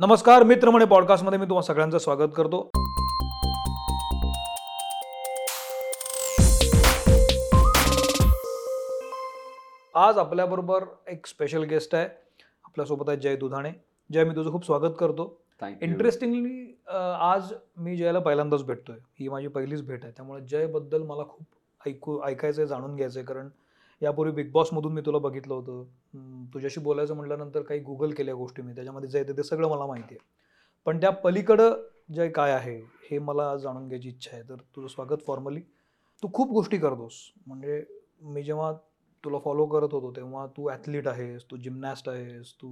नमस्कार मित्र म्हणे पॉडकास्टमध्ये मी तुम्हा सगळ्यांचं स्वागत करतो. आज आपल्याबरोबर एक स्पेशल गेस्ट आहे. आपल्यासोबत आहे जय दुधाणे. जय मी तुझं खूप स्वागत करतो. इंटरेस्टिंगली आज मी जयला पहिल्यांदाच भेटतोय. ही माझी पहिलीच भेट आहे. त्यामुळे जयबद्दल मला खूप ऐकू ऐकायचं आहे जाणून घ्यायचं आहे कारण यापूर्वी बिग बॉसमधून मी तुला बघितलं होतं. तुझ्याशी बोलायचं म्हटल्यानंतर काही गुगल केल्या गोष्टी मी. त्याच्यामध्ये जे येते ते सगळं मला माहिती आहे. पण त्या पलीकडं जे काय आहे हे मला जाणून घ्यायची इच्छा आहे. तर तुझं स्वागत फॉर्मली तू खूप गोष्टी करतोस. म्हणजे मी जेव्हा तुला फॉलो करत होतो तेव्हा तू ॲथलीट आहेस तू जिमनॅस्ट आहेस तू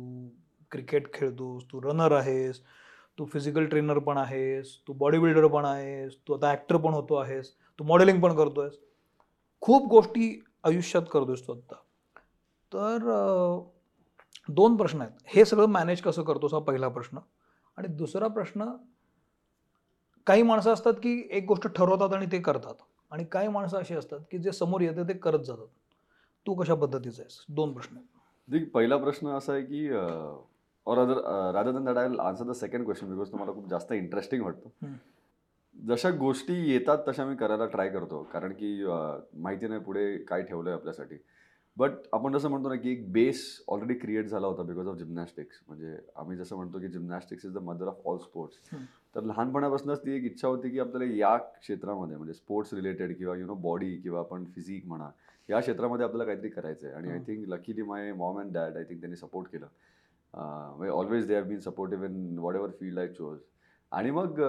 क्रिकेट खेळतोस तू रनर आहेस तू फिजिकल ट्रेनर पण आहेस तू बॉडी बिल्डर पण आहेस तू आता ॲक्टर पण होतो आहेस तू मॉडेलिंग पण करतो आहेस खूप गोष्टी आयुष्यात करतोयस तू आत्ता तर दोन प्रश्न आहेत. हे सगळं मॅनेज कसं करतोस हा पहिला प्रश्न. आणि दुसरा प्रश्न काही माणसं असतात की एक गोष्ट ठरवतात आणि ते करतात. आणि काही माणसं अशी असतात की जे समोर येते ते करत जातात. तू कशा पद्धतीचा आहेस? दोन प्रश्न आहेत. देख पहिला प्रश्न असा आहे की और other than that I answer the second question because तुम्हाला खूप जास्त इंटरेस्टिंग वाटतो. जशा गोष्टी येतात तशा मी करायला ट्राय करतो. कारण की माहिती नाही पुढे काय ठेवलं आहे आपल्यासाठी. बट आपण जसं म्हणतो ना की एक बेस ऑलरेडी क्रिएट झाला होता बिकॉज ऑफ जिमनॅस्टिक्स म्हणजे आम्ही जसं म्हणतो की gymnastics is the mother of all sports. तर लहानपणापासूनच ती एक इच्छा होती की आपल्याला या क्षेत्रामध्ये म्हणजे स्पोर्ट्स रिलेटेड किंवा यु नो बॉडी किंवा आपण फिजिक म्हणा या क्षेत्रामध्ये आपल्याला काहीतरी करायचं आहे आणि I. Think luckily my mom and dad I think त्यांनी सपोर्ट केलं. Always they have been supportive in whatever field I chose आणि मग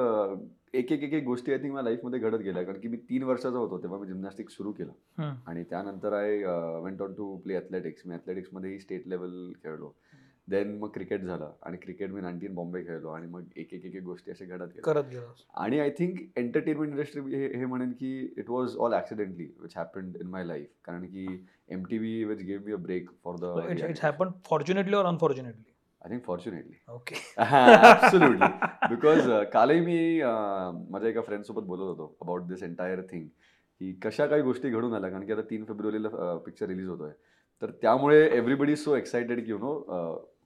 एक एक एक एक गोष्टी आय थिंक माझ्या लाईफमध्ये घडत गेल्या. कारण की मी तीन वर्षाचा होतो तेव्हा मी जिमनॅस्टिक्स सुरू केलं. आणि त्यानंतर I went on to play athletics मी ॲथलेटिक्समध्येही स्टेट लेवल खेळलो. देन मग क्रिकेट झालं. आणि क्रिकेट मी नाईन्टीन बॉम्बे खेळलो. आणि मग एक एक एक एक गोष्टी अशा घडत गेल्या. करत आणि आय थिंक एंटरटेनमेंट इंडस्ट्री हे म्हणेन की it was all accidentally which happened in my life कारण की M T V which gave me a break for the it's happen fortunately और unfortunately I think fortunately okay absolutely because कालही मी माझ्या एका फ्रेंडसोबत बोलत होतो अबाउट दिस एंटायर थिंग की कशा काही गोष्टी घडून आल्या. कारण की आता तीन फेब्रुवारीला पिक्चर रिलीज होतोय. तर त्यामुळे एव्हरीबडी सो एक्सायटेड की यु नो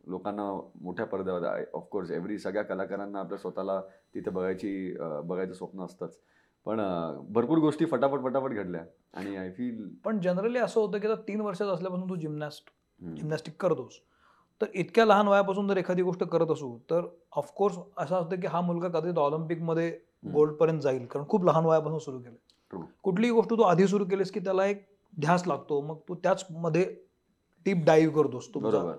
लोकांना मोठ्या पडद्यावर ऑफकोर्स एव्हरी सगळ्या कलाकारांना आपल्या स्वतःला तिथे बघायची बघायचं स्वप्न असतंच. पण भरपूर गोष्टी फटाफट फटाफट घडल्या. आणि आय फील पण जनरली असं होतं की आता तीन वर्षाचा असल्यापासून तू जिमनॅस्ट जिमनॅस्टिक करतोस. तर इतक्या लहान वयापासून जर एखादी गोष्ट करत असू तर ऑफकोर्स असं असतं की हा मुलगा कदाचित ऑलिम्पिकमध्ये गोल्डपर्यंत जाईल. कारण खूप लहान वयापासून सुरू केलं. कुठलीही गोष्ट तू आधी सुरू केलीस की त्याला एक ध्यास लागतो मग तू त्याच मध्ये डीप डाईव्ह करतोस बरोबर.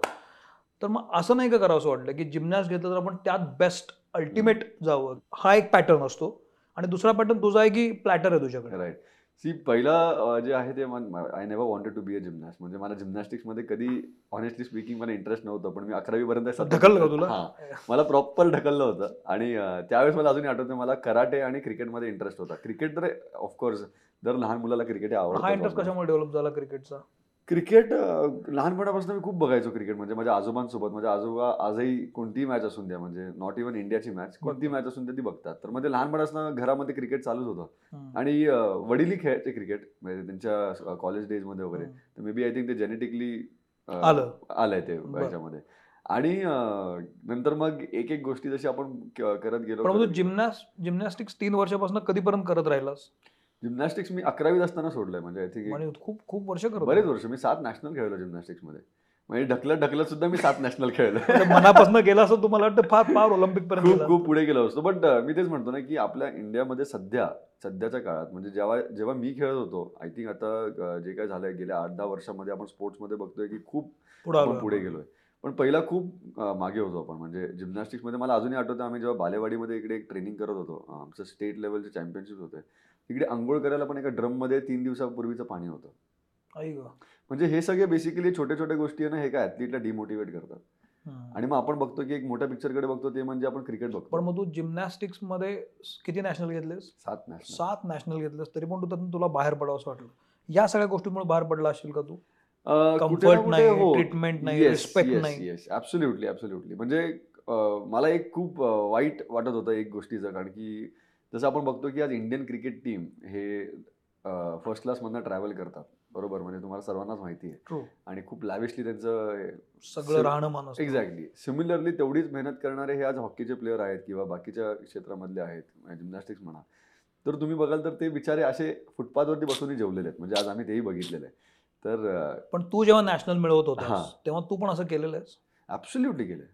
तर मग असं नाही का करावं असं वाटलं की जिमनॅस्ट घेतलं तर आपण त्यात बेस्ट अल्टिमेट जावं. हा एक पॅटर्न असतो. आणि दुसरा पॅटर्न तुझा आहे की प्लॅटर आहे तुझ्याकडे. राईट सी पहिला जे आहे ते I never wanted to be a gymnast म्हणजे मला जिमनॅस्टिक्समध्ये कधी ऑनेस्टली स्पीकिंग मला इंटरेस्ट नव्हतं पण मी अकरावी पर्यंत सतत- ढकललं तुला? हां. मला प्रॉपर ढकललं होतं. आणि त्यावेळेस मला अजूनही आठवतं मला कराटे आणि क्रिकेटमध्ये इंटरेस्ट होता. क्रिकेट तर ऑफकोर्स दर लहान मुलाला क्रिकेट हे हा इंटरेस्ट आवडतं कशामुळे डेव्हलप झाला क्रिकेटचा क्रिकेट लहानपणापासून मी खूप बघायचो क्रिकेट म्हणजे माझ्या आजोबांसोबत माझ्या आजोबा आजही कोणतीही मॅच असून द्या म्हणजे नॉट इव्हन इंडियाची मॅच कोणती मॅच असून द्या ती बघतात तर मध्ये लहानपणापासून घरामध्ये क्रिकेट चालूच होतं. आणि वडीलही खेळायचे क्रिकेट म्हणजे त्यांच्या कॉलेज डेजमध्ये वगैरे. तर मे बी आय थिंक ते जेनेटिकली आलं. आलंय ते बरं. ह्याच्यामध्ये आणि नंतर मग एक एक गोष्टी जशी आपण करत गेलो जिमनॅस्टिक्स तीन वर्षापासून कधीपर्यंत करत राहिलास जिमनॅस्टिक्स मी अकरावीत असताना सोडलंय. म्हणजे आय थिंक म्हणजे खूप खूप वर्ष करत बरेच वर्ष. मी सात नॅशनल खेळलो जिमनॅस्टिक्समध्ये म्हणजे ढकलत ढकलत सुद्धा मी सात नॅशनल खेळलो. मनापासून गेला असं तुम्हाला वाटतं? फार फार ऑलिम्पिक पर्यंत खूप. खूप पुढे गेलो असतो. बट मी तेच म्हणतो ना की आपल्या इंडियामध्ये सध्या सध्याच्या काळात म्हणजे जेव्हा जेव्हा मी खेळत होतो आय थिंक आता जे काय झालंय गेल्या आठ दहा वर्षामध्ये आपण स्पोर्ट्समध्ये बघतोय की खूप पुढे पुढे गेलोय. पण पहिला खूप मागे होतो आपण. म्हणजे जिमनॅस्टिक्समध्ये मला अजूनही आठवतं आम्ही जेव्हा बालेवाडीमध्ये इकडे एक ट्रेनिंग करत होतो आमचं स्टेट लेवलचे चॅम्पियनशिप होते. तिकडे आंघोळ करायला पण एका ड्रममध्ये तीन दिवसापूर्वीचं पाणी होतं. म्हणजे हे सगळे बेसिकली छोट्या छोट्या गोष्टी आहे ना हे काय ॲथलीटला डिमोटिवेट करतात. आणि मग आपण बघतो की एक मोठ्या पिक्चरकडे बघतो ते म्हणजे आपण क्रिकेट पण बघतो मग तू जिमनॅस्टिक्समध्ये किती नॅशनल घेतलेस? सात नॅशनल सात नॅशनल घेतलेस तरी पण तू तुला बाहेर पडावं असं वाटलं. या सगळ्या गोष्टींमुळे बाहेर पडला असेल का तू? Comfort नाही, treatment नाही, respect नाही. येस ऍब्सोल्युटली ऍब्सोल्युटली म्हणजे मला एक खूप वाईट वाटत होतं एक गोष्टीचं. कारण की जसं आपण बघतो की आज इंडियन क्रिकेट टीम हे फर्स्ट क्लासमधनं ट्रॅव्हल करतात. बरोबर? म्हणजे तुम्हाला सर्वांनाच माहिती आहे. आणि खूप लॅविशली त्यांचं सगळं राहणं एक्झॅक्टली सिमिलरली तेवढीच मेहनत करणारे हे आज हॉकीचे प्लेअर आहेत किंवा बाकीच्या क्षेत्रामधले आहेत जिम्नॅस्टिक्स म्हणा. तर तुम्ही बघाल तर ते बिचारे असे फुटपाथवरती बसूनही जेवलेले आहेत. म्हणजे आज आम्ही तेही बघितलेलं आहे. तर पण तू जेव्हा नॅशनल मिळवत हा. होतास तेव्हा तू पण असं केलेलं आहेस? ऍब्सोल्युटली केलं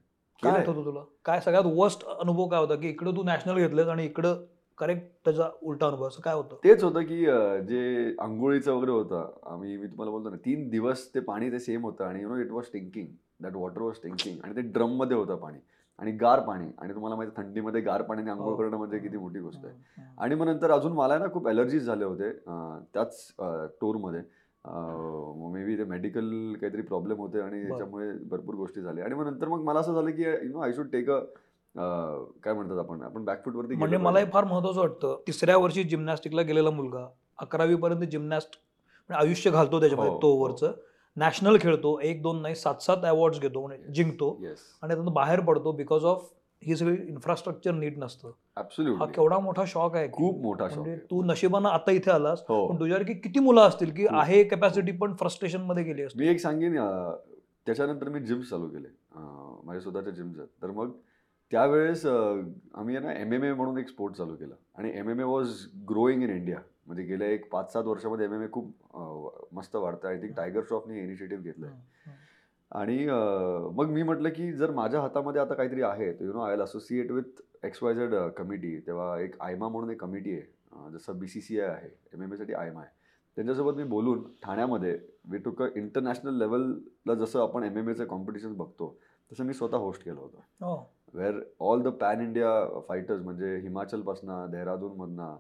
काय. आठवतं तुला? काय सगळ्यात वर्स्ट अनुभव काय होता की इकडं तू नॅशनल घेतलंस आणि इकडं करेक्ट त्याचा उलटा अनुभव असं काय होतं? तेच होतं की जे आंघोळीचं वगैरे होतं आम्ही मी तुम्हाला बोलतो ना तीन दिवस ते पाणी ते सेम होतं आणि you know it was stinking that water was stinking आणि ते ड्रममध्ये होतं पाणी. आणि गार पाणी. आणि तुम्हाला माहिती थंडीमध्ये गार पाण्याने आंघोळ हो. करणं म्हणजे किती मोठी गोष्ट आहे. हम्म, हम्म. आणि मग नंतर अजून मला ना खूप ॲलर्जीज झाले होते त्याच टूरमध्ये मे बी ते मेडिकल काहीतरी प्रॉब्लेम होते आणि बरं. याच्यामुळे भरपूर गोष्टी झाल्या आणि मग नंतर मग मला असं झालं की you know I should take a काय म्हणतात आपण आपण बॅकफूटवरती म्हणजे मला हे फार महत्वाचं वाटतं तिसऱ्या वर्षी जिम्नॅस्टिकला गेलेला मुलगा अकरावी पर्यंत जिम्नॅस्ट आयुष्य घालतो त्याच्यामध्ये हो, तो हो. ओव्हरचं नॅशनल खेळतो एक दोन नाही सात सात अवॉर्ड घेतो म्हणजे जिंकतो आणि त्यातून बाहेर पडतो बिकॉज ऑफ ही सगळी इन्फ्रास्ट्रक्चर नीट नसतं हा केवढा मोठा शॉक आहे की. खूप मोठा शॉक म्हणजे. तू नशिबानं आता इथे आलास हो पण तुझ्यासारखी किती मुलं असतील की. आहे कॅपॅसिटी पण फ्रस्ट्रेशनमध्ये गेली असतील मी एक सांगेन त्याच्यानंतर मी जिम्स चालू केले माझ्या स्वतःच्या जिम्स तर मग त्यावेळेस आम्ही आहे ना एम एम ए म्हणून एक स्पोर्ट चालू केला. आणि M M A was growing in India म्हणजे गेल्या एक पाच सात वर्षामध्ये एम एम ए खूप मस्त वाढतं. आय थिंक टायगर श्रॉफने इनिशिएटिव्ह घेतलंय. हम्म, आणि मग मी म्हटलं की जर माझ्या हातामध्ये आता काहीतरी आहे तर you know I'll associate with X Y Z committee तेव्हा एक आयमा म्हणून एक कमिटी आहे. जसं बी सी सी आय आहे. एम एम एसाठी आयमा आहे. त्यांच्यासोबत मी बोलून ठाण्यामध्ये वी टुक अ इंटरनॅशनल लेवलला जसं आपण एम एम एचं कॉम्पिटिशन बघतो तसं मी स्वतः होस्ट केलं होतं. Where all the pan India fighters म्हणजे हिमाचलपासनं देहरादूनमधनं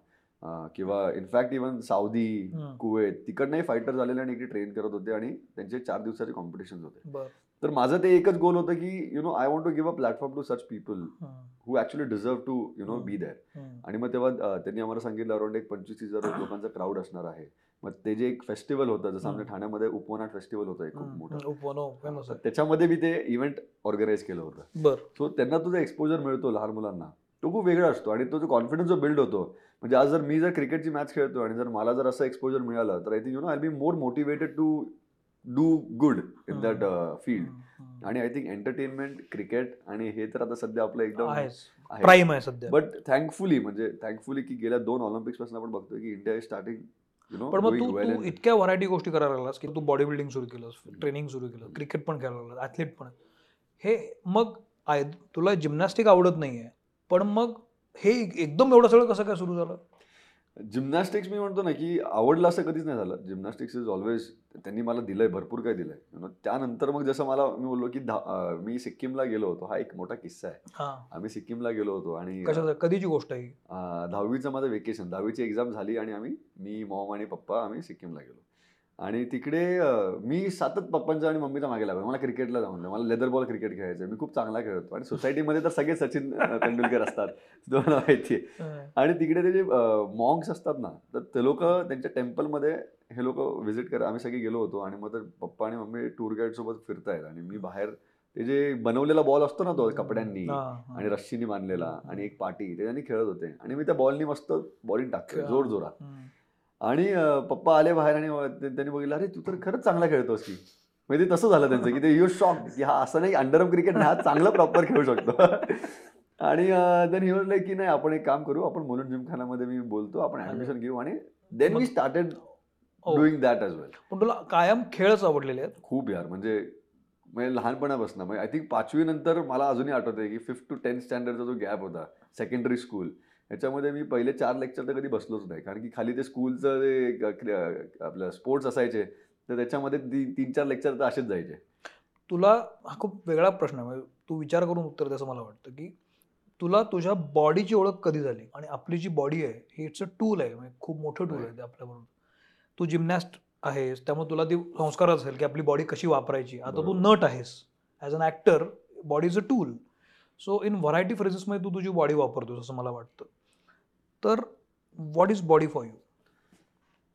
किंवा in fact even Saudi. Kuwait तिकडनंही fighter झालेले आणि इकडे ट्रेन करत होते आणि त्यांचे चार दिवसाचे कॉम्पिटिशन होते. तर माझं ते एकच गोल होतं की you know I want to give a platform to such people who actually deserve to you know be hmm. आणि मग तेव्हा त्यांनी आम्हाला सांगितलं अराउंड एक पंचवीस हजार लोकांचा क्राऊड असणार आहे मग ते जे एक फेस्टिवल होतं जसं आमच्या. ठाण्यामध्ये उपवनाट फेस्टिवल होतं एक खूप मोठं. त्याच्यामध्ये मी ते इव्हेंट ऑर्गनाईज केलं होतं. बर. सो त्यांना तुझा एक्सपोजर मिळतो लहान मुलांना. तो खूप वेगळा असतो आणि तो जो कॉन्फिडन्स जो बिल्ड होतो म्हणजे आज जर मी जर क्रिकेटची मॅच खेळतो आणि जर मला जर असं एक्सपोजर मिळालं तर I think you know I be more motivated to do good in that field. आणि आय थिंक एंटरटेनमेंट क्रिकेट आणि हे तर आता सध्या आपलं एकदम प्राईम आहे. सध्या. बट थँकफुली म्हणजे थँकफुली की गेल्या दोन ऑलिम्पिक्सपासून आपण बघतोय की इंडिया इज स्टार्टिंग पण मग तू तू इतक्या व्हरायटी गोष्टी करायला लागलास की तू बॉडी बिल्डिंग सुरू केलंस ट्रेनिंग सुरू केलं क्रिकेट पण खेळायला लागला ॲथलीट पण. हे मग आय तुला जिम्नॅस्टिक आवडत नाहीये पण मग हे एकदम एवढं सगळं कसं काय सुरू झालं? जिम्नॅस्टिक्स मी म्हणतो ना की आवडलं असं कधीच नाही झालं. जिम्नॅस्टिक्स इज ऑलवेज त्यांनी मला दिलंय भरपूर काय दिलंय. You know, त्यानंतर मग जसं मला मी बोललो की मी सिक्कीमला गेलो होतो. हा एक मोठा किस्सा आहे. हा. आम्ही सिक्कीमला गेलो होतो आणि कधीची गोष्ट आहे दहावीचं माझं वेकेशन दहावीची एक्झाम झाली आणि आम्ही मी मॉम आणि पप्पा आम्ही सिक्कीमला गेलो. आणि तिकडे मी सातत पप्पांच्या आणि मम्मीच्या मागे लागलो. मला क्रिकेटला जाऊन मला लेदर बॉल क्रिकेट खेळायचं. मी खूप चांगला खेळतो. आणि सोसायटीमध्ये तर सगळे सचिन तेंडुलकर असतात. तुम्हाला माहिती आहे. आणि तिकडे ते जे मॉंग्स असतात ना तर ते लोक त्यांच्या टेम्पलमध्ये हे लोक व्हिजिट करा. आम्ही सगळे गेलो होतो आणि मग ते पप्पा आणि मम्मी टूर गाईड सोबत फिरतायत. आणि मी बाहेर ते जे बनवलेला बॉल असतो ना तो कपड्यांनी हा, हा. आणि रश्शीनी बांधलेला आणि एक पाटी त्याच्यानी खेळत होते. आणि मी त्या बॉलनी मस्त बॉलिंग टाकतोय. जोर जोरात. आणि पप्पा आले बाहेर आणि त्यांनी बघितलं अरे तू तर खरंच चांगला खेळतोस की. म्हणजे ते तसं झालं त्यांचं की ते यू शॉक की हा असं नाही अंडरम क्रिकेट हा चांगला प्रॉपर खेळू शकतो. आणि देन ही लाईक की नाही आपण एक काम करू आपण मुलुंड जिमखानामध्ये मी बोलतो आपण ऍडमिशन घेऊ आणि then we started. Doing that as well पण तुला कायम खेळच आवडलेले आहेत? खूप यार म्हणजे म्हणजे लहानपणापासून म्हणजे आय थिंक पाचवी नंतर मला अजूनही आठवतंय की फिफ्थ टू टेन्थ स्टँडर्डचा जो गॅप होता सेकंडरी स्कूल याच्यामध्ये मी पहिले चार लेक्चर तर कधी बसलोच नाही. कारण की खाली ते स्कूलचं क्रि- आपलं स्पोर्ट्स असायचे तर त्याच्यामध्ये ती- तीन चार लेक्चर तर असेच जायचे. तुला हा खूप वेगळा प्रश्न आहे. तू विचार करून उत्तर द्यायचं मला वाटतं की तुला तुझ्या बॉडीची ओळख कधी झाली? आणि आपली जी बॉडी आहे ही इट्स अ टूल आहे. म्हणजे खूप मोठं टूल आहे. ते आपल्याबरोबर. तू जिमनॅस्ट आहेस त्यामुळे तुला ती संस्कार असेल की आपली बॉडी कशी वापरायची. आता तू. नट आहेस. As an actor body is a tool so in variety फ्रेजेसमध्ये तू तुझी बॉडी वापरतोस असं मला वाटतं. तर what is body for you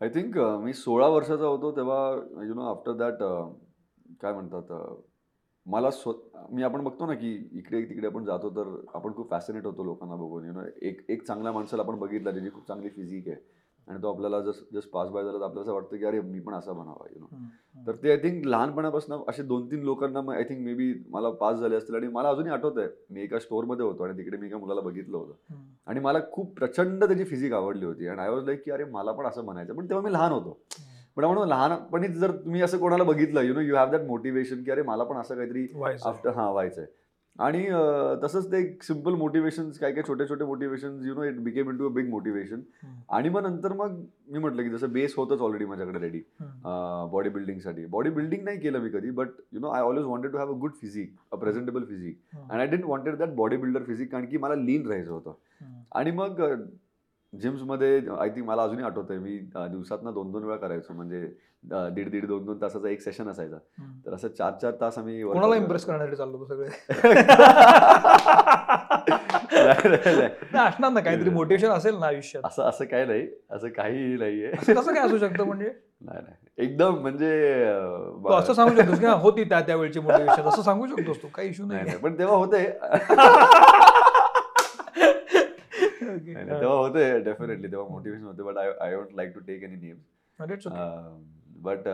I think मी सोळा वर्षाचा होतो तेव्हा यु नो आफ्टर दॅट काय म्हणतात uh, मला स्व मी आपण बघतो ना की इकडे तिकडे आपण जातो तर आपण खूप फॅसिनेट होतो लोकांना बघून. यु नो एक एक चांगल्या माणसाला आपण बघितलं ज्याची खूप चांगली फिजिक आहे. आणि तो आपल्याला जस्ट जस्ट पास बाय झाला तर आपल्याला असं वाटतं की अरे मी पण असा बनावा यु नो. तर ते आय थिंक लहानपणापासून असे दोन तीन लोकांना मग आय थिंक मे बी मला पास झाले असतील आणि मला अजूनही आठवत आहे मी एका स्टोअरमध्ये होतो आणि तिकडे मी एका मुलाला बघितलं होतं. आणि मला खूप प्रचंड त्याची फिजिक आवडली होती आणि आय वॉज लाईक की अरे मला पण असं म्हणायचं पण तेव्हा मी लहान होतो पण म्हणून लहानपणीच जर तुम्ही असं कोणाला बघितलं you know you have that motivation की अरे मला पण असं काहीतरी व्हायचं. आफ्टर हां व्हायचंय आणि तसंच ते एक सिंपल मोटिवेशन काय काय छोटे छोटे motivation you know it became into a big motivation. आणि मग नंतर मग मी म्हटलं की जसं बेस होतच ऑलरेडी माझ्याकडे रेडी. बॉडी बिल्डिंगसाठी बॉडी बिल्डिंग नाही केलं मी कधी but you know I always wanted to have a good physique a presentable physique. And I didn't wanted that body builder physique कारण की मला लीन राहायचं होतं. आणि मग जिम्समध्ये आय थिंक मला अजूनही आठवतंय मी दिवसातनं दोन दोन वेळा करायचो. म्हणजे दीड दीड दोन दोन तासाचा एक सेशन असायचा. तर असं चार चार तास आम्ही कोणाला. इम्प्रेस करण्यासाठी चाललो सगळे? असणार ना काहीतरी मोटिवेशन असेल ना आयुष्यात. असं असं काय नाही. असं काहीही नाहीये. असं कसं काय असू शकतं म्हणजे? नाही नाही. एकदम म्हणजे असं सांगू शकतोस हा, होती त्या त्यावेळची मोटिवेशन असं सांगू शकतोस तू. काही इश्यू नाही पण तेव्हा होते. नाही, नाही, तेव्हा होते डेफिनेटली तेव्हा मोटिवेशन होते but I I won't like to take any. But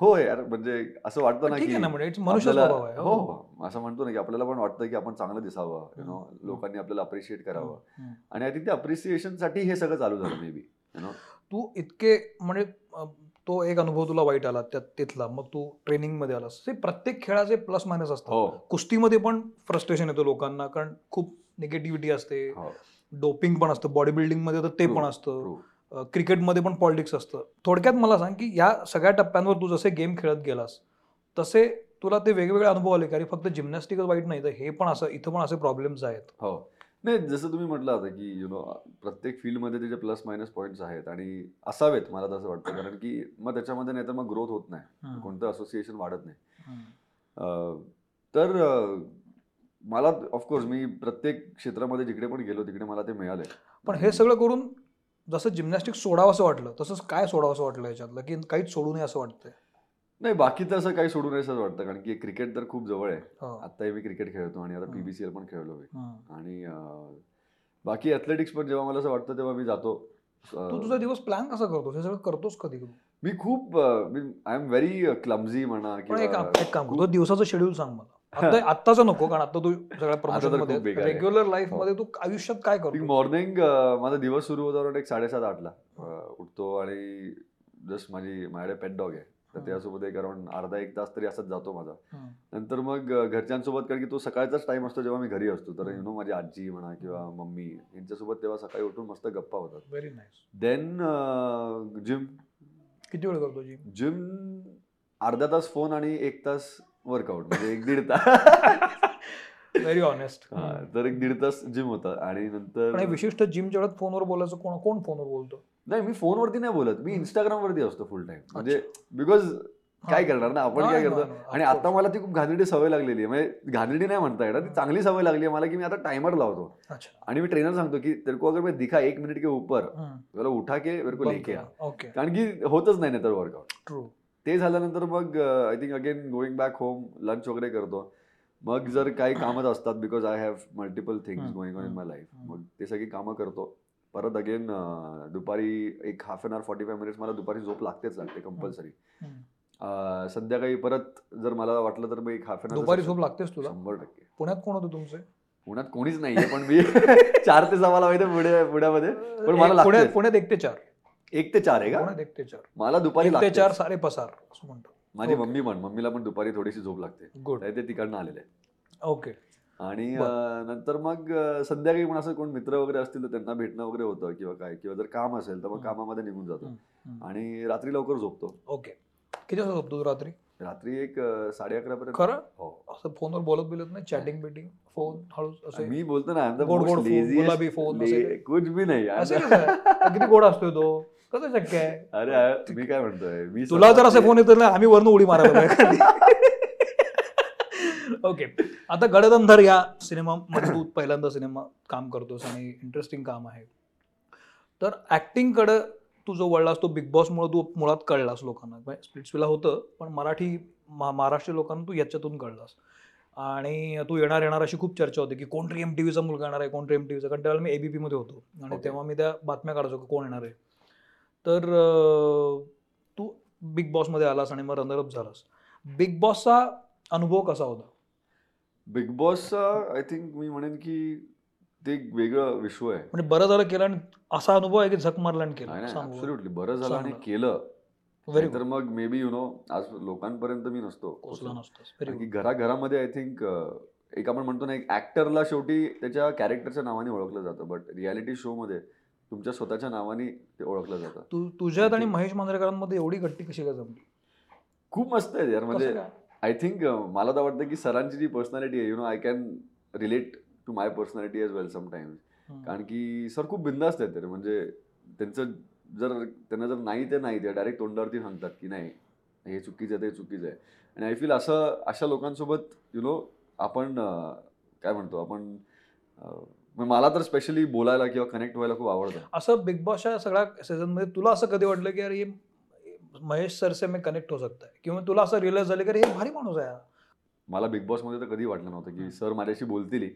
हो यार म्हणजे असं वाटतं ना ठीक की आहे ना म्हणजे it's मनुष्य आपल्याला- स्वभाव आहे हो. हो असं म्हणतो ना की आपल्याला पण वाटतं की आपण चांगलं दिसावं यु नो हम्म. लोकांनी आपल्याला अप्रिशिएट करावं. हम्म. आणि आय थिंक ते अप्रिसिएशनसाठी हे सगळं चालू झालं मे बी यु नो तू इतके म्हणजे अं, तो एक अनुभव तुला वाईट आला त्या तिथला मग तू ट्रेनिंगमध्ये आलास. ते प्रत्येक खेळाचे प्लस मायनस असतात. हो. कुस्तीमध्ये पण फ्रस्ट्रेशन येतं लोकांना कारण खूप निगेटिव्हिटी असते. हो. डोपिंग पण असतं बॉडी बिल्डिंगमध्ये तर ते पण असतं. क्रिकेटमध्ये पण पॉलिटिक्स असतं. थोडक्यात मला सांग की या सगळ्या टप्प्यांवर तू जसे गेम खेळत गेलास तसे तुला ते वेगवेगळे अनुभव आले की? अरे फक्त जिमनॅस्टिकच वाईट नाही तर हे पण असं इथं पण असे प्रॉब्लेम्स आहेत. हो. नाही जसं तुम्ही म्हटलं होतं की यु नो प्रत्येक फील्डमध्ये त्याचे प्लस मायनस पॉईंट्स आहेत आणि असावेत मला तसं वाटतं. कारण की मग त्याच्यामध्ये नाही तर मग ग्रोथ होत नाही. कोणतं असोसिएशन वाढत नाही. तर मला ऑफकोर्स मी प्रत्येक क्षेत्रामध्ये जिकडे पण गेलो तिकडे मला ते मिळाले. पण हे सगळं करून जसं जिमनॅस्टिक सोडावं असं वाटलं तसंच काय सोडावं असं वाटलं याच्यातलं? की काहीच सोडू नये असं वाटतंय? नाही बाकी तर असं काही सोडू नये असं वाटतं कारण की क्रिकेट तर खूप जवळ आहे. हो. आत्ताही मी क्रिकेट खेळतो आणि आता. पीबीसीएल पण खेळलो मी. आणि बाकी ॲथलेटिक्स पण जेव्हा मला असं वाटतं तेव्हा मी जातो. तू तुझा दिवस प्लॅन कसा करतोस? हे सगळं करतोस कधी मी खूप आय एम व्हेरी क्लमझी म्हणा एक काम करतो. दिवसाचं शेड्यूल सांग मला. आता आत्ताचं नको कारण आता तू सगळ्या प्रमोशन. रेग्युलर लाईफमध्ये तू आयुष्यात काय करतो मॉर्निंग माझा दिवस सुरू होता एक साडेसात आठला. उठतो आणि जस्ट माझी माझ्याकडे पेट डॉग आहे. तर. त्यासोबत एक अराउंड अर्धा एक तास तरी असंच जातो माझा. नंतर मग घरच्यांसोबत कारण की तो सकाळचाच टाइम असतो जेव्हा मी घरी असतो. तर. यु नो माझी आजी म्हणा किंवा मम्मी यांच्यासोबत तेव्हा सकाळी उठून मस्त गप्पा होतात. व्हेरी नाईस देन जिम किती वेळ करतो जिम जिम अर्धा तास फोन आणि एक तास वर्कआउट म्हणजे एक दीड तास. व्हेरी ऑनेस्ट हा, तर एक दीड तास जिम होता आणि नंतर विशिष्ट जिमच्या वेळात फोनवर बोलायचं कोण कोण फोनवर बोलतो? नाही मी फोनवरती नाही बोलत. मी इंस्टाग्राम वरती असतो फुल टाइम म्हणजे बिकॉज काय करणार ना आपण काय करतो? आणि आता मला ती खूप घाणेरडी सवय लागलेली आहे. म्हणजे घाणेरडी नाही म्हणता येणार ती चांगली सवय लागली आहे मला की मी आता टायमर लावतो. आणि मी ट्रेनर सांगतो की तेरे को अगर मैं दिखा एक मिनिट के ऊपर उठा के मेरे को लेके कारण की होतच नाही तर वर्कआउट ट्रू ते झाल्यानंतर मग I think again going back home lunch वगैरे करतो. मग जर काही कामच असतात because I have multiple things going on in my life. मग ते सगळी कामं करतो. परत अगेन दुपारी एक half an hour forty five minutes मला दुपारी झोप लागतेच लागते कंपल्सरी संध्याकाळी परत जर मला वाटलं तर मग एक हाफ एन दुपारी झोप लागतेस तुला? शंभर टक्के. पुण्यात कोण होते तुमचे? पुण्यात कोणीच नाहीये पण मी चार ते सहा मला माहिती पुण्यामध्ये. पण मला लागतेच. पुण्यात पुण्यात एक ते चार. एक ते चार आहे का पुण्यात एक ते चार मला दुपारी एक ते लागतेच. चार सारे पसार असं म्हणतो माझी Okay. मम्मी पण मम्मीला पण दुपारी थोडीशी झोप लागते गुड ते तिकडनं आलेले आहे. ओके आणि बर. अं, नंतर मग अं, संध्याकाळी पण असं कोण मित्र वगैरे असतील तर त्यांना भेटणं वगैरे होतं किंवा काय किंवा जर काम असेल तर मग हम्म. कामामध्ये निघून जातो. आणि रात्री लवकर झोपतो ओके किती वाजता झोपतो तू रात्री रात्री एक अं, साडे अकरा पर्यंत खरं हो असं फोनवर बोलत बिलत नाही चॅटिंग बिटिंग फोन हळू असे मी बोलतो ना गोड गोड फोन, गुलाबी फोन असे कुछ भी नाही असे. कसं? किती गोड असतोय तो कसं शक्य आहे? अरे मी काय म्हणतोय? मी तुला जर असे फोन येतो ना आम्ही वरनं उडी मारायला ओके आता गडदंधर या सिनेमामध्ये तू पहिल्यांदा सिनेमा काम करतोस आणि इंटरेस्टिंग काम आहे. तर ऍक्टिंगकडे तू जो वळलास तो बिग बॉसमुळे तू मुळात कळलास लोकांना. स्प्लिट्सविला होतं पण मराठी महाराष्ट्रीय लोकांना तू याच्यातून कळलास. आणि तू येणार येणार अशी खूप चर्चा होती की कोण एम टी व्हीचा मुलगा येणार आहे कोण एम टी व्हीचा कारण त्यावेळेला मी एबीपी मध्ये होतो. आणि. तेव्हा मी त्या बातम्या काढायचो की कोण येणार आहे. तर तू बिग बॉसमध्ये आलास आणि मग रनरअप झालास. बिग बॉसचा अनुभव कसा होता? बिग बॉसचा आय थिंक मी म्हणेन की ते एक वेगळं विश्व आहे. म्हणजे बरं झालं केलं आणि असा अनुभव आहे की झक मारला आणि केलं बरं झालं आणि. केलं. तर मग मे बी यु नो आज लोकांपर्यंत मी नसतो. की घराघरामध्ये आय थिंक एक आपण म्हणतो ना एक ऍक्टरला शेवटी त्याच्या कॅरेक्टरच्या नावाने ओळखलं जातं. बट रियालिटी शो मध्ये तुमच्या स्वतःच्या नावाने ते ओळखलं जातं. तू तुझ्यात आणि महेश मांजरेकरांमध्ये एवढी गट्टी कशी काय जमली? खूप मस्त आहे यार. म्हणजे? आय थिंक मला तर वाटतं की सरांची जी पर्सनॅलिटी आहे you know I can relate to my personality as well sometimes. कारण की सर खूप बिंदास्त आहेत म्हणजे त्यांचं जर त्यांना जर नाही ते नाही ते डायरेक्ट तोंडावरती सांगतात की नाही हे चुकीचं आहे ते चुकीचं आहे. आणि आय फील असं अशा लोकांसोबत यु नो आपण काय म्हणतो आपण मला तर स्पेशली बोलायला किंवा कनेक्ट व्हायला खूप आवडतं असं बिग बॉसच्या सगळ्या सीझनमध्ये तुला असं कधी वाटलं की अरे महेश सर से मी कनेक्ट हो सकता है किंवा तुला असं रिअलाइज झालं की अरे हे भारी माणूस आहे. मला बिग बॉसमध्ये तर कधी वाटलं नव्हतं की. सर माझ्याशी बोलतील.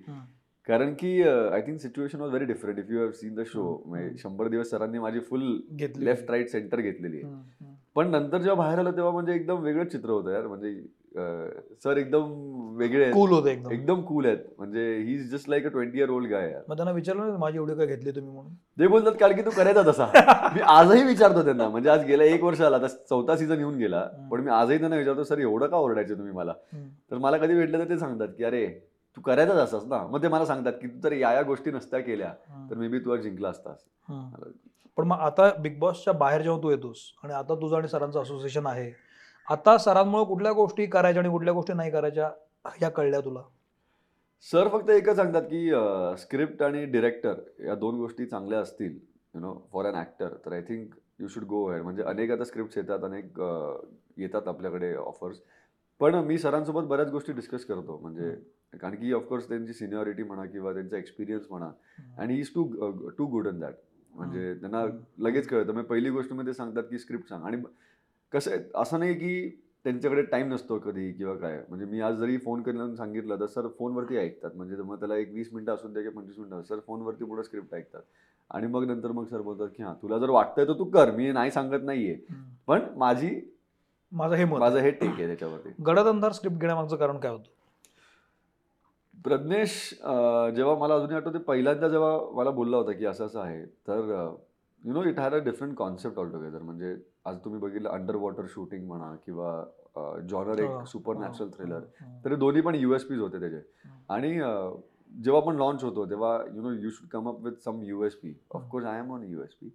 कारण की I think situation was very different if you have seen the show शंभर दिवस सरांनी माझी फुल लेफ्ट राईट सेंटर घेतलेली आहे. पण नंतर जेव्हा बाहेर आलं तेव्हा म्हणजे एकदम वेगळं चित्र होतं यार. म्हणजे सर एकदम वेगळे कूल होते एकदम. एकदम कूल आहेत. म्हणजे he is just like a twenty year old guy यार. मग त्यांना विचारलं ना, माझी एवढी काय घेतली तुम्ही म्हणून? ते बोलतात कारण की तू करायचा तसा. मी आजही विचारतो त्यांना. म्हणजे आज गेला एक वर्ष आला आता चौथा सीझन येऊन गेला. पण मी आजही त्यांना विचारतो सर एवढं का ओरडायचे तुम्ही मला. तर मला कधी भेटलं तर ते सांगतात की अरे तू करायचाच असास ना. मग ते मला सांगतात की तू तर या या गोष्टी नसत्या केल्या. तर मे बी तू जिंकला असतास. पण मग आता बिग बॉसच्या बाहेर जेव्हा तू येतोस आणि आता तुझं आणि सरांचं असोसिएशन आहे आता सरांमुळे कुठल्या गोष्टी करायच्या आणि कुठल्या गोष्टी नाही करायच्या ह्या कळल्या तुला? सर फक्त एकच सांगतात की स्क्रिप्ट आणि डिरेक्टर या दोन गोष्टी चांगल्या असतील you know for an actor तर I think you should go ahead म्हणजे अनेक आता स्क्रिप्ट येतात अनेक येतात आपल्याकडे ऑफर्स पण मी सरांसोबत बऱ्याच गोष्टी डिस्कस करतो. म्हणजे कारण की ऑफकोर्स त्यांची सिनियरिटी म्हणा किंवा त्यांचा एक्सपिरियन्स म्हणा and he is too too good in that म्हणजे त्यांना. लगेच कळतं. मग पहिली गोष्टमध्ये सांगतात की स्क्रिप्ट सांग. आणि कसं आहे असं नाही की त्यांच्याकडे टाइम नसतो कधी किंवा काय. म्हणजे मी आज जरी फोन करून सांगितलं तर सर फोनवरती ऐकतात. म्हणजे मग त्याला एक वीस मिनिटं असून द्या किंवा पंचवीस मिनिटं सर फोनवरती पुढे स्क्रिप्ट ऐकतात. आणि मग नंतर मग सर बोलतात की हां तुला जर वाटतंय तर तू कर. मी नाही सांगत नाहीये. पण माझी माझं हे माझं हे टेक आहे त्याच्यावरती. गडद अंधार स्क्रिप्ट घेण्यामागचं कारण काय होतं? प्रज्ञेश जेव्हा मला अजूनही आठवते पहिल्यांदा जेव्हा मला बोलला होता की असं असं आहे तर you know it had a different concept altogether म्हणजे आज तुम्ही बघितलं अंडर वॉटर शूटिंग म्हणा किंवा जॉनर हो, एक सुपर नॅचरल थ्रिलर. तर हे दोन्ही पण यू एस पीज होते त्याचे. हम्म. आणि जेव्हा आपण लॉन्च होतो तेव्हा you know you should come up with some U S P. Of course I am on U S P.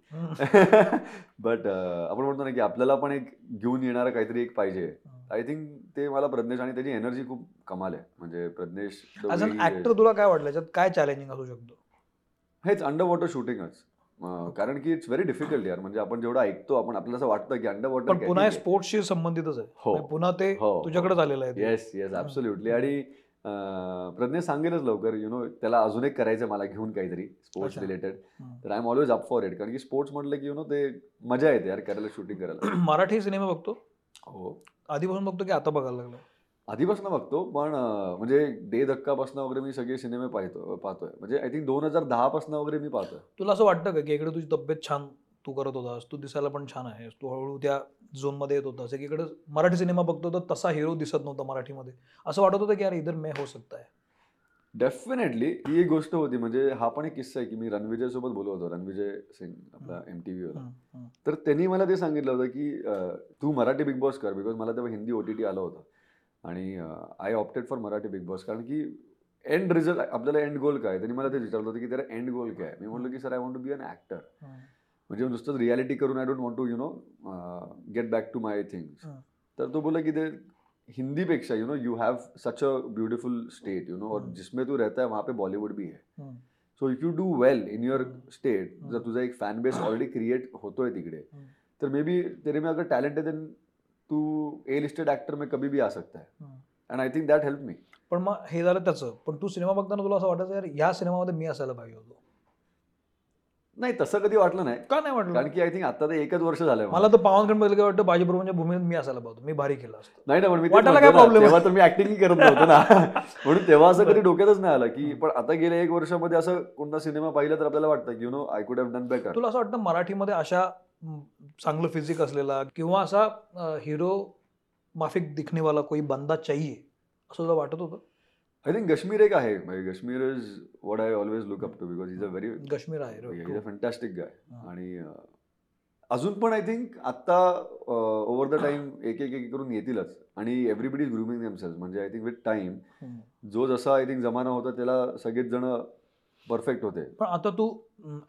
But आपण म्हणतो ना की आपल्याला पण एक घेऊन येणारं काहीतरी एक पाहिजे. आय थिंक ते मला प्रज्ञेश आणि त्याची एनर्जी खूप कमाल आहे. म्हणजे प्रज्ञेश. ऍक्टर तुला काय वाटलं? याच्यात काय चॅलेंजिंग असू शकतो? हेच अंडर वॉटर शूटिंगच कारण की इट्स व्हेरी डिफिकल्ट यार. म्हणजे आपण जेवढं ऐकतो आपण आपल्याला असं वाटतं की अंडर वॉटर पुन्हा हे स्पोर्ट्सशी संबंधितच आहे. हो. म्हणजे पुन्हा ते हो. तुझ्याकडे आलेलं आहे. येस येस ऍब्सोल्युटली आणि अं, प्रज्ञेश सांगेलच लवकर यु नो त्याला अजून एक करायचं मला घेऊन काहीतरी स्पोर्ट्स. रिलेटेड. तर I am always up for it कारण की स्पोर्ट्स म्हटलं की यु नो ते मजा येते यार करायला शूटिंग करायला. मराठी सिनेमा बघतो? हो. आधीपासून बघतो की आता बघायला लागलो? आधीपासून बघतो पण म्हणजे डे धक्कापासून वगैरे मी सगळे सिनेमे पाहतो पाहतोय. म्हणजे आय थिंक दोन हजार दहा पासून वगैरे मी पाहतोय. तुला असं वाटतं का की इकडे तुझी तब्येत छान तू करत होतास तू दिसायला पण छान आहेस तू हळूहळू त्या झोनमध्ये येत होतास एकीकडे मराठी सिनेमा बघतो तर तसा हिरो दिसत नव्हता मराठीमध्ये. असं वाटत होतं की यार इधर मे हो सकता है. डेफिनेटली ही एक गोष्ट होती. म्हणजे हा पण एक किस्सा आहे की मी रणविजय सोबत बोललो होतो. रणविजय सिंग आपला एम टी व्हीवर. तर त्यांनी मला ते सांगितलं होतं की तू मराठी बिग बॉस कर बिकॉज मला तेव्हा हिंदी ओ टी टी आलं होतं. आणि I opted for Marathi Bigg Boss. कारण की एंड रिझल्ट आपल्याला एंड गोल काय? त्यांनी मला ते विचारलं होतं की त्याला एंड गोल काय मी म्हटलं की sir I want to be an actor hmm. म्हणजे नुसतंच रियालिटी करून I don't want to you know get back to my things हं. तर तो बोला की ते हिंदीपेक्षा you know you have such a beautiful state you know और. जिसमें तू रहता है वहाँ पे बॉलीवुड भी है. So if you do well in your. State. जर तुझा एक फॅन बेस ऑलरेडी क्रिएट होतोय तिकडे. तर मे बी तेरे में अगर टैलेंट है देन तू ए लिस्टेड एक्टर में कभी भी आ सकता है. And I think that help me पण मग हे झालं त्याचं पण तू सिनेमा बघताना तुला असं वाटायचं यार या सिनेमामध्ये मी असायला पाहिजे होतो नाही तसं कधी वाटलं नाही. का नाही वाटलं? कारण की आय थिंक आता ते एकच वर्ष झालंय मला तर पावनगड बघितलं काय वाटतं? प्रभूंच्या भूमीत मी असायला पाहतो. मी भारी केलं असतं. नाही ना पण मी वाटायला काय problem तेव्हा तर मी ऍक्टिंग करत नव्हतो ना. म्हणून तेव्हा असं कधी. डोक्यातच नाही आलं की. पण आता गेल्या एक वर्षामध्ये असं कोणता सिनेमा पाहिला तर आपल्याला वाटतं की you know I could have done better तुला असं वाटतं मराठीमध्ये अशा चांगलं फिजिक असलेला किंवा असा हिरो माफिक दिखणेवाला कोई बंदा चाहिए असं तुला वाटत होतं? आय थिंक कश्मीर एक आहे. म्हणजे Kashmir is what I always look up to because is a very Kashmir आहे इज. A fantastic guy. आणि अजून पण आय थिंक आत्ता ओव्हर द टाइम एक एक एक करून येतीलच. आणि एव्हरीबडी इज ग्रुमिंग देमसेल्स म्हणजे आय थिंक विथ टाइम. जो जसा आय थिंक जमाना होता त्याला सगळेच जण परफेक्ट होते. पण आता तू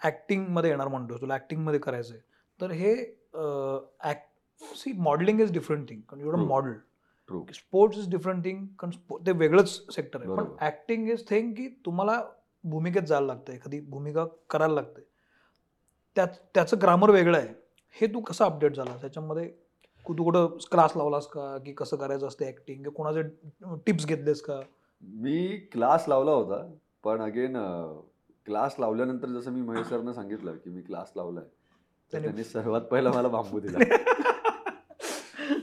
ऍक्टिंगमध्ये येणार म्हणतो तुला ऍक्टिंगमध्ये करायचंय. तर हे see modelling is different thing कारण your True. Model sports is different thing कारण ते वेगळंच सेक्टर आहे. पण. ऍक्टिंग इज थिंग की तुम्हाला भूमिकेत जायला लागतं एखादी भूमिका करायला लागते त्यात त्याचं ग्रामर वेगळं आहे. हे तू कसं अपडेट झाला त्याच्यामध्ये तू कुठं क्लास लावलास का? की कसं करायचं असतं ऍक्टिंग कोणाचे टिप्स घेतलेस का? मी क्लास लावला होता पण अगेन क्लास लावल्यानंतर जसं मी महेश सरनं सांगितलं की मी क्लास लावलाय तर त्यांनी सर्वात पहिला मला बांबू दिला.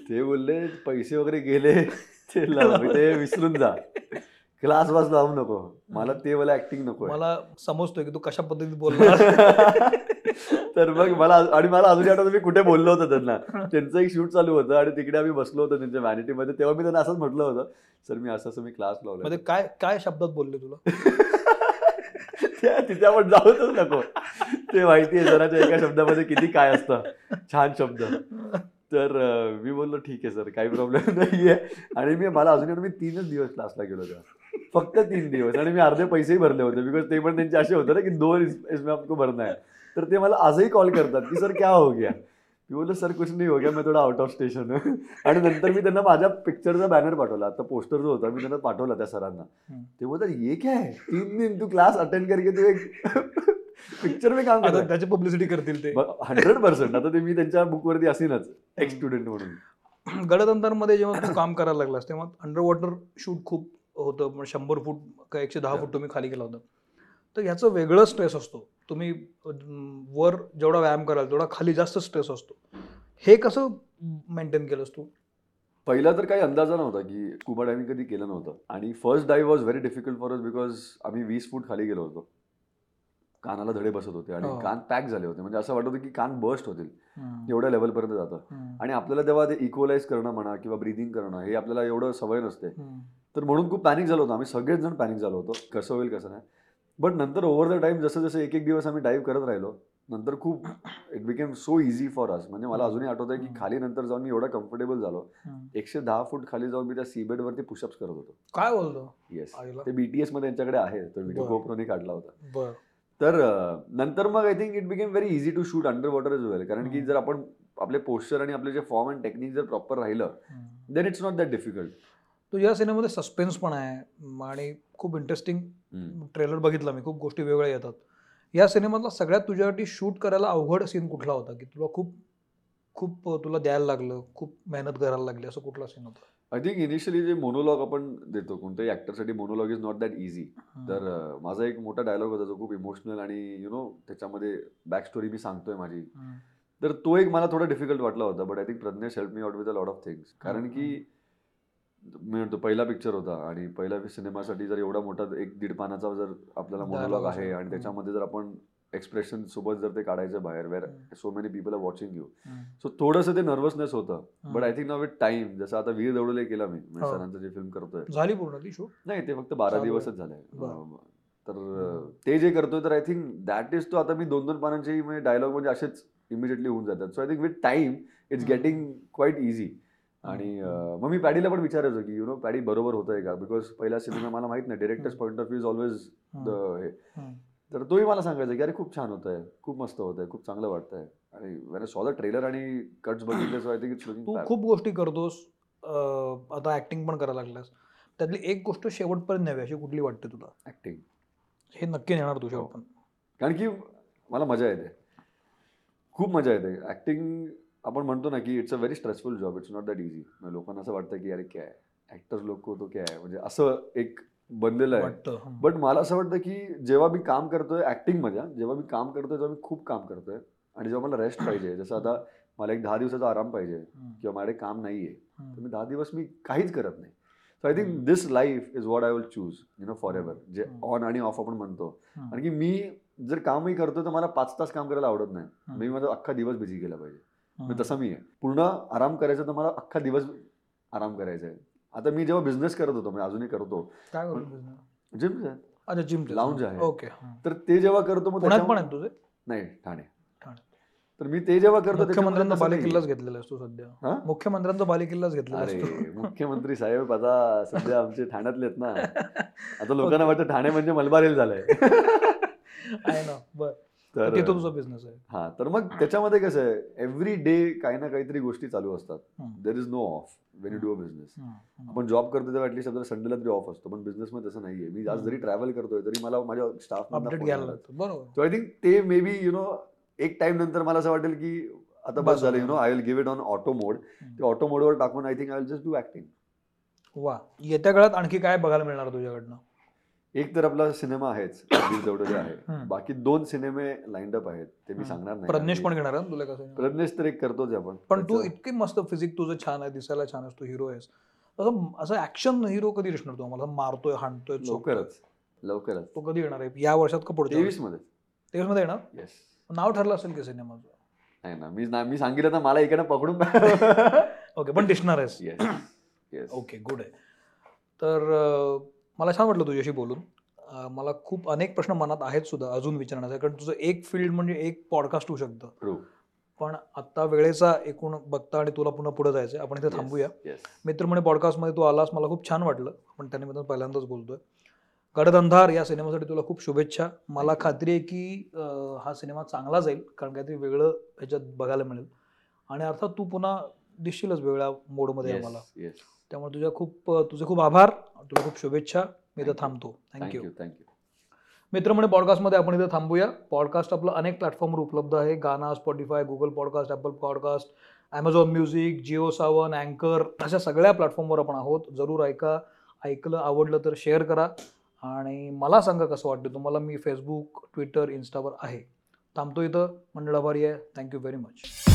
ते बोलले पैसे वगैरे गेले ते ते विसरून जा. क्लास वास लावू नको. मला ते मला ऍक्टिंग नको मला समजतोय की तू कशा पद्धतीत बोलला तर मग मला आणि मला अजून आठवतं मी कुठे बोललो होतो त्यांना. त्यांचं एक शूट चालू होतं आणि तिकडे आम्ही बसलो होतो त्यांच्या व्हॅनिटीमध्ये तेव्हा मी त्यांना असंच म्हटलं होतं सर मी असं असं मी क्लास लावला मध्ये काय काय शब्दात बोलले तुला? तिथे आपण जाऊतच नको. ते माहिती आहे जराच्या एका शब्दामध्ये किती काय असतं. छान शब्द. तर मी बोललो ठीक आहे सर काही प्रॉब्लेम नाहीये. आणि मी मला अजून मी तीनच दिवस क्लासला गेलो तेव्हा फक्त तीन दिवस. आणि मी अर्धे पैसेही भरले होते बिकॉज ते पण त्यांचे असे होते ना की दोन इस- इसमें आपको भरना है. तर ते मला आजही कॉल करतात की सर क्या हो गया? मी बोललो सर कुछ नाही हो गया मैं थोडा आउट ऑफ स्टेशन आणि नंतर मी त्यांना माझ्या पिक्चरचा बॅनर पाठवला. आता पोस्टर जो होता मी त्यांना पाठवला त्या सरांना. ते बोलतात ये क्या है? तीन दिन तू क्लास अटेंड करके तू एक पिक्चर में काम आता करता त्याची पब्लिसिटी करतील ते. हंड्रेड पर्सेंट आता ते मी त्यांच्या बुकवरती असेनच एक स्टुडंट म्हणून. गडदंतरमध्ये जेव्हा तू काम करायला लागलास तेव्हा अंडर वॉटर शूट खूप होतं. शंभर फूट का एकशे दहा. फूट तुम्ही खाली गेला होता. तर ह्याचं वेगळं स्ट्रेस असतो. तुम्ही वर जेवढा व्यायाम कराल तेवढा खाली जास्त स्ट्रेस असतो. हे कसं मेंटेन केलंस तू? पहिला तर काही अंदाजा नव्हता की स्कुबा डायव्हिंग कधी केलं नव्हतं. आणि first dive was very difficult for us because आम्ही वीस फूट खाली गेलो होतो. कानाला धडे बसत होते आणि हो. कान पॅक झाले होते. म्हणजे असं वाटत होतं की कान बर्स्ट होतील. एवढ्या लेवलपर्यंत जातं. आणि आपल्याला तेव्हा ते इक्वलाइज करणं म्हणा किंवा ब्रिदिंग करणं हे आपल्याला एवढं सवय नसते. तर म्हणून खूप पॅनिक झालो होतो. आम्ही सगळेच जण पॅनिक झालो होतो. कसं होईल कसं नाही. बट नंतर ओव्हर द टाइम जसं जसं एक एक दिवस आम्ही डाईव्ह करत राहिलो नंतर खूप it became so easy for us म्हणजे मला अजूनही आठवत आहे की खाली नंतर जाऊन मी एवढा कम्फर्टेबल झालो. एकशे दहा फूट खाली जाऊन मी त्या सीबेड वरती पुशअप्स करत होतो. काय बोलतो येस ते बीटीएसमध्ये यांच्याकडे आहे तो व्हिडिओ. गोप्रोने काढला होता. तर नंतर मग I think it became very easy to shoot underwater as well कारण की. जर आपण आपले पोस्चर आणि आपले जे फॉर्म अँड टेक्निक जर प्रॉपर राहिलं then it's not that difficult तो या सिनेमामध्ये सस्पेन्स पण आहे. आणि खूप इंटरेस्टिंग ट्रेलर बघितला मी. खूप गोष्टी वेगळ्या येतात. या सिनेमातला सगळ्यात तुझ्यासाठी शूट करायला अवघड सीन कुठला होता? की तुला खूप खूप तुला द्यायला लागलं खूप मेहनत करायला लागली असं कुठला सीन होता? आय थिंक इनिशियली जे मोनोलॉग आपण देतो कोणत्याही ऍक्टरसाठी monologue is not that easy तर माझा एक मोठा डायलॉग होता जो खूप इमोशनल आणि यु नो त्याच्यामध्ये बॅक स्टोरी मी सांगतोय माझी. तर तो एक मला थोडा डिफिकल्ट वाटला होता but I think Prajnesh help me out with a lot of things कारण की मी म्हणतो पहिला पिक्चर होता आणि पहिल्या सिनेमासाठी जर एवढा मोठा एक दीड पानाचा जर आपल्याला मोनोलॉग आहे. आणि. त्याच्यामध्ये जर आपण एक्सप्रेशन सोबत जर ते काढायचं बाहेर वेर हम्म. So many people are watching you. So थोडंसं ते नर्वसनेस होतं. But I think now with time जसं आता वीर दौडले केला मी हो. सरांचं जे फिल्म करतोय झाली पूर्ण ती शूट नाही ते फक्त बारा. दिवसच झाले. तर ते जे करतोय तर आय थिंक दॅट इज तो आता मी दोन दोन पानांचे डायलॉग म्हणजे असेच इमिजिएटली होऊन जातात so I think with time it's. Getting quite easy आणि मग मी पॅडीला पण विचारायचो की यु नो पॅडी बरोबर होतंय का? बिकॉज पहिला सिनेमा मला माहीत नाही. Directors point of view is always the हे. तर तोही मला सांगायचा की अरे खूप छान होत आहे खूप मस्त होत आहे खूप चांगलं वाटतंय. आणि वेन सॉ द ट्रेलर आणि कट्स बघितले सो आय थिंक इट्स तू खूप गोष्टी करतोस. आता ऍक्टिंग पण करायला लागलास. त्यातली एक गोष्ट शेवटपर्यंत न्यावी अशी कुठली वाटते तुला? ऍक्टिंग हे नक्की नेणार तू हो. शेवटपर्यंत कारण की मला मजा येते. खूप मजा येते. ऍक्टिंग आपण म्हणतो ना की it's a very stressful job it's not that easy लोकांना असं वाटतं की अरे काय ऍक्टर लोक तो काय आहे म्हणजे असं एक बनलेलं आहे हम्म. बट मला असं वाटतं की जेव्हा मी काम करतोय ऍक्टिंगमध्ये हा, जेव्हा मी काम करतोय तेव्हा मी खूप काम करतोय आणि जेव्हा मला रेस्ट पाहिजे जसं आता मला एक दहा दिवसाचा आराम पाहिजे हम्म. किंवा माझ्याकडे काम नाहीये तर हम्म. मी दहा दिवस मी काहीच करत नाही so I think this life is what I will choose you know forever जे हम्म. ऑन आणि ऑफ़ आपण म्हणतो हम्म. कारण की मी जर कामही करतो तर मला पाच तास काम करायला आवडत नाही हम्म. मी माझा अख्खा दिवस बिझी केला पाहिजे म्हणजे तसा मी आहे पूर्ण आराम करायचा तर मला अख्खा दिवस आराम करायचा आहे. आता मी जेव्हा बिझनेस करत होतो मी अजूनही करतो काय? जिम अच्छा जिम Lounge आहे. ओके तर ते जेव्हा करतो मग पण तुझे? नाही ठाणे. ठाणे. तर मी ते जेव्हा करतो मुख्यमंत्र्यांचा बालेकिल्लाच. घेतलेला असतो सध्या? मुख्यमंत्र्यांचा बालेकिल्लाच घेतलेला अरे मुख्यमंत्री साहेब आता सध्या आमचे ठाण्यातले आहेत ना. आता लोकांना वाटतं ठाणे म्हणजे मलबार हिल झालंय. आहे ना बर. तर तिथं तुझा बिझनेस आहे. हा तर मग त्याच्यामध्ये कसं आहे एव्हरी डे काही ना काहीतरी गोष्टी चालू असतात. There is no off when you do a business. आपण जॉब करतो तेव्हा ऍटलीस्ट आपल्याला संडेला तरी ऑफ असतो पण बिझनेस मध्ये तसं नाहीये. मी आज. जरी ट्रॅव्हल करतोय तरी मला माझ्या स्टाफ अपडेट घ्यायला लागतो. बरोबर. सो आय थिंक ते मे बी यु नो एक टाइम नंतर मला असं वाटेल की आता बस झालं you. Know I will give it on auto mode ते ऑटो मोडवर टाकून I think I will just do acting वा. येत्या काळात आणखी काय बघायला मिळणार तुझ्याकडनं? एक तर आपला सिनेमा आहेच अगदी तेवढं आहे. बाकी दोन सिनेमे लाईंड अप आहेत ते मी. सांगणार नाही. प्रज्ञेश पण घेणार तुला कसं प्रज्ञेश तर एक करतोच आपण. पण तू इतकी मस्त फिजिक तुझं छान आहे दिसायला छान आहेस तू हिरो आहेस. असं असं ऍक्शन हिरो कधी दिसणार तू आम्हाला? मारतोय हाणतोय. लवकरच लवकरच. तो कधी येणार आहे? या वर्षात का पुढच्या तेवीसमध्ये तेवीसमध्ये येणार? येस नाव ठरलं असेल की सिनेमाचं? नाही ना मी ना- मी सांगितलं तर मला इकडे पकडून ओके पण दिसणार आहेस. येस येस ओके गुड आहे. तर मला छान वाटलं तुझ्याशी बोलून. मला खूप अनेक प्रश्न मनात आहेत सुद्धा अजून विचारण्याचे कारण तुझं एक फील्ड म्हणजे एक पॉडकास्ट होऊ शकतं. पण आता वेळेचा एकूण बघता आणि तुला पुन्हा पुढे जायचं आपण इथे थांबूया. मित्र म्हणे पॉडकास्टमध्ये तू आलास मला खूप छान वाटलं पण त्यानिमित्तानं पहिल्यांदाच बोलतोय. गडदंधार या सिनेमासाठी तुला खूप शुभेच्छा. मला खात्री आहे की हा सिनेमा चांगला जाईल कारण काहीतरी वेगळं ह्याच्यात बघायला मिळेल. आणि अर्थात तू पुन्हा दिसशीलच वेगळ्या मोडमध्ये आम्हाला. त्यामुळे तुझ्या खूप तुझे खूप आभार तुला खूप शुभेच्छा. मी इथं. थांबतो. थँक्यू थँक्यू थँक्यू मित्र म्हणे पॉडकास्टमध्ये आपण इथं थांबूया. पॉडकास्ट आपलं अनेक प्लॅटफॉर्मवर उपलब्ध आहे. Gaana Spotify Google podcast Apple podcast Amazon music Jio Saavn अँकर अशा सगळ्या प्लॅटफॉर्मवर आपण आहोत. जरूर ऐका ऐकलं आवडलं तर शेअर करा. आणि मला सांगा कसं वाटतं तुम्हाला मी फेसबुक ट्विटर इन्स्टावर आहे. थांबतो इथं. मंडळ आभारी आहे थँक्यू व्हेरी मच